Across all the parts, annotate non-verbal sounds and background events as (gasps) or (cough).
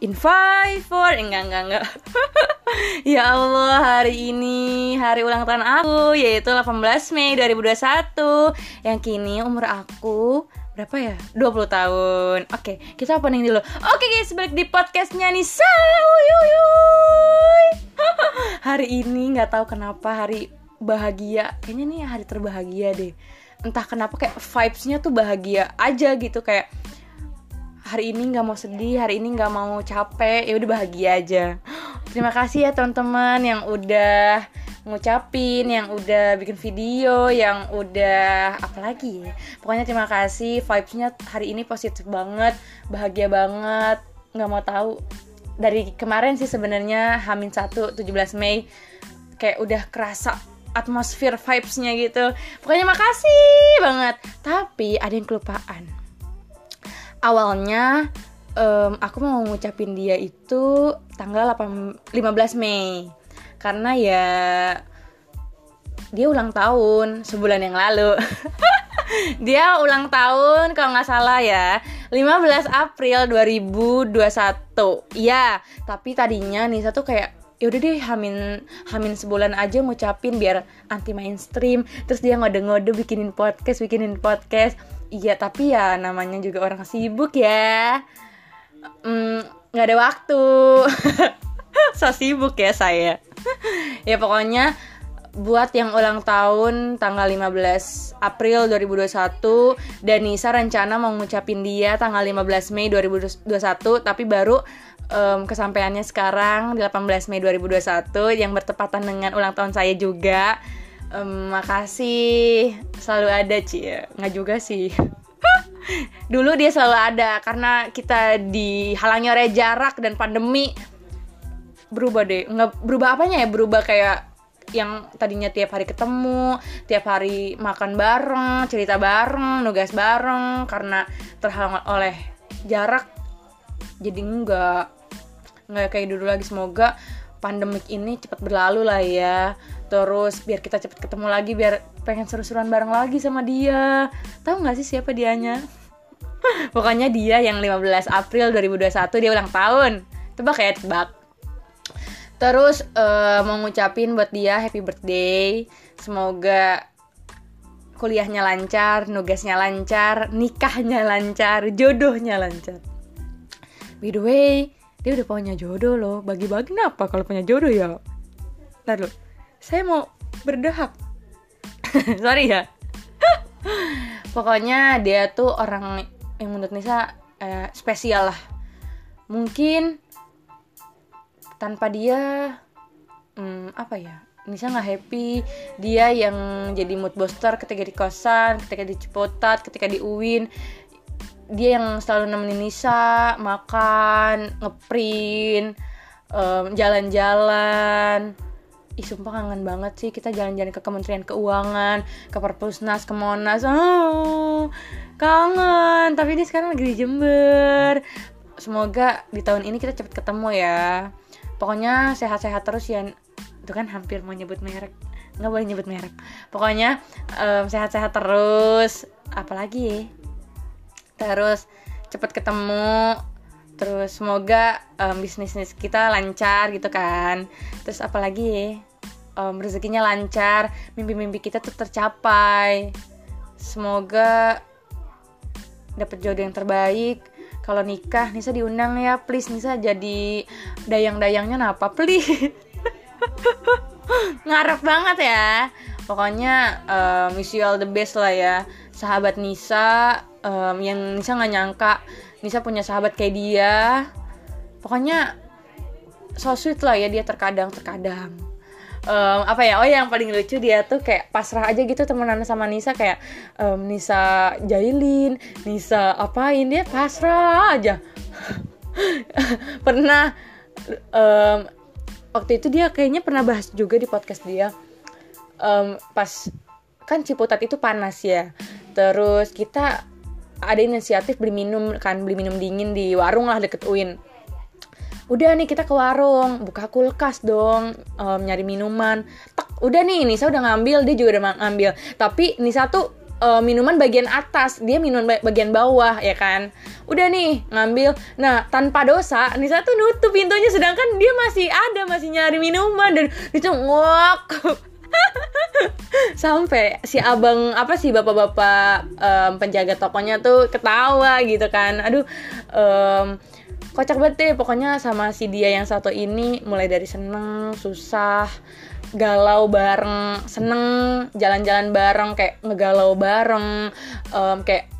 in five four. Enggak enggak enggak. (laughs) Ya Allah hari ini hari ulang tahun aku yaitu 18 Mei 2021 yang kini umur aku berapa ya? 20 tahun. Oke kita opening dulu. Oke guys balik di podcastnya Nisa. (laughs) Hari ini nggak tahu kenapa hari bahagia. Kayaknya nih hari terbahagia deh. Entah kenapa kayak vibesnya tuh bahagia aja gitu kayak hari ini nggak mau sedih hari ini nggak mau capek. Ya udah bahagia aja. (gasps) Terima kasih ya teman-teman yang udah ngucapin yang udah bikin video yang udah apa lagi ya? Pokoknya terima kasih vibesnya hari ini positif banget bahagia banget. Nggak mau tahu. Dari kemarin sih sebenarnya Hamin 1 17 Mei kayak udah kerasa atmosfer vibesnya gitu. Pokoknya makasih banget. Tapi ada yang kelupaan awalnya um, aku mau ngucapin dia itu tanggal 8, 15 Mei. Karena ya dia ulang tahun sebulan yang lalu. (laughs) Dia ulang tahun kalau nggak salah ya 15 April 2021 ya tapi tadinya Nisa tuh kayak yaudah deh hamin hamin sebulan aja ngucapin biar anti mainstream. Terus dia ngode-ngode bikinin podcast bikinin podcast iya tapi ya namanya juga orang sibuk ya. Mm, nggak mm, ada waktu. (laughs) So sibuk ya saya. Ya pokoknya buat yang ulang tahun tanggal 15 April 2021 dan Nisa rencana mau ngucapin dia tanggal 15 Mei 2021 tapi baru um, kesampaiannya sekarang di 18 Mei 2021 yang bertepatan dengan ulang tahun saya juga um, makasih. Selalu ada Ci. Nggak juga sih. (laughs) Dulu dia selalu ada karena kita dihalangi oleh jarak dan pandemi. Berubah deh. Nggak berubah apanya ya? Berubah kayak yang tadinya tiap hari ketemu tiap hari makan bareng cerita bareng nugas bareng karena terhalang oleh jarak jadi enggak nggak kayak dulu lagi. Semoga pandemik ini cepat berlalu lah ya terus biar kita cepet ketemu lagi biar pengen seru-seruan bareng lagi sama dia. Tahu nggak sih siapa dianya? (laughs) Pokoknya dia yang 15 April 2021 dia ulang tahun. Tebak ya tebak. Terus uh, mau ngucapin buat dia happy birthday. Semoga kuliahnya lancar nugasnya lancar nikahnya lancar jodohnya lancar. By the way dia udah punya jodoh loh. Bagi-bagi kenapa kalau punya jodoh ya? Lalu saya mau berdahak. (laughs) Sorry ya. (laughs) Pokoknya dia tuh orang yang menurut Nisa eh, spesial lah. Mungkin tanpa dia hmm, apa ya Nisa nggak happy. Dia yang jadi mood booster ketika di kosan ketika di Cipotat ketika di Uin dia yang selalu nemenin Nisa makan ngeprint um, jalan-jalan ih sumpah kangen banget sih kita jalan-jalan ke Kementerian Keuangan ke Perpusnas ke Monas. Oh kangen. Tapi ini sekarang lagi di Jember. Semoga di tahun ini kita cepet ketemu ya. Pokoknya sehat-sehat terus ya. Itu kan hampir mau nyebut merek. Nggak boleh nyebut merek. Pokoknya um, sehat-sehat terus. Apalagi? Terus cepet ketemu terus semoga um, bisnis kita lancar gitu kan. Terus apalagi um, rezekinya lancar mimpi-mimpi kita tuh tercapai. Semoga dapat jodoh yang terbaik. Kalau nikah Nisa diundang ya please. Nisa jadi dayang-dayangnya napa please? (laughs) Ngarep banget ya. Pokoknya um, wish you all the best lah ya. Sahabat Nisa um, yang Nisa nggak nyangka Nisa punya sahabat kayak dia. Pokoknya so sweet lah ya dia terkadang terkadang um, apa ya? Oh yang paling lucu dia tuh kayak pasrah aja gitu temenan sama Nisa kayak um, Nisa jailin Nisa apain dia pasrah aja. (laughs) Pernah um, waktu itu dia kayaknya pernah bahas juga di podcast dia. Um, pas kan Ciputat itu panas ya. Terus kita ada inisiatif beli minum kan beli minum dingin di warung lah deket UIN. Udah nih kita ke warung buka kulkas dong um, nyari minuman. Tak udah nih Nisa udah ngambil dia juga udah ngambil. Tapi Nisa tuh uh, minuman bagian atas dia minuman bagian bawah ya kan? Udah nih ngambil. Nah tanpa dosa Nisa tuh nutup pintunya sedangkan dia masih ada masih nyari minuman. Dan itu ngok (laughs) sampai si abang apa sih bapak-bapak um, penjaga tokonya tuh ketawa gitu kan. Aduh um, kocak banget deh pokoknya sama si dia yang satu ini mulai dari seneng susah galau bareng seneng jalan-jalan bareng kayak ngegalau bareng um, kayak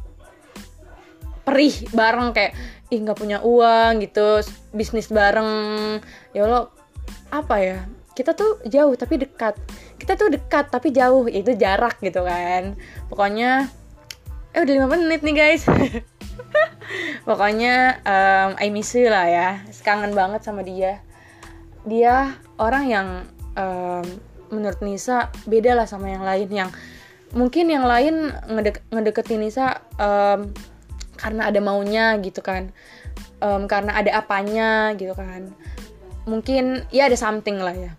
perih bareng kayak ih nggak punya uang gitu bisnis bareng. Ya lo apa ya kita tuh jauh tapi dekat kita tuh dekat tapi jauh. Itu jarak gitu kan. Pokoknya eh udah lima menit nih guys. (laughs) Pokoknya um, I miss you lah ya. Kangen banget sama dia. Dia orang yang um, menurut Nisa beda lah sama yang lain. Yang mungkin yang lain ngedek ngedeketin Nisa um, karena ada maunya gitu kan. Um, karena ada apanya gitu kan. Mungkin ya ada something lah ya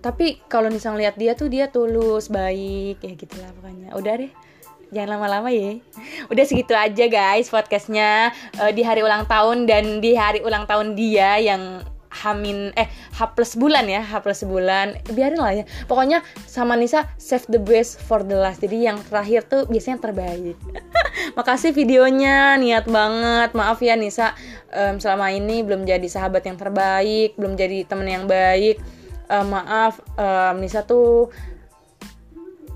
tapi kalau Nisa ngeliat dia tuh dia tulus baik ya gitulah pokoknya. Udah deh jangan lama-lama ya. (laughs) Udah segitu aja guys podcastnya uh, di hari ulang tahun dan di hari ulang tahun dia yang hamin eh H plus bulan ya H plus bulan. Biarin lah ya. Pokoknya sama Nisa save the best for the last. Jadi yang terakhir tuh biasanya yang terbaik. (laughs) Makasih videonya niat banget. Maaf ya Nisa. Um, selama ini belum jadi sahabat yang terbaik belum jadi temen yang baik um, maaf um, Nisa tuh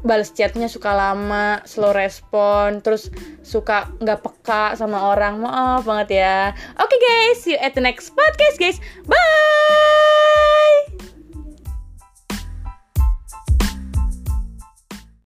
balas chatnya suka lama, slow respon, terus suka nggak peka sama orang. Maaf banget ya. Oke okay, guys, see you at the next podcast guys. Bye.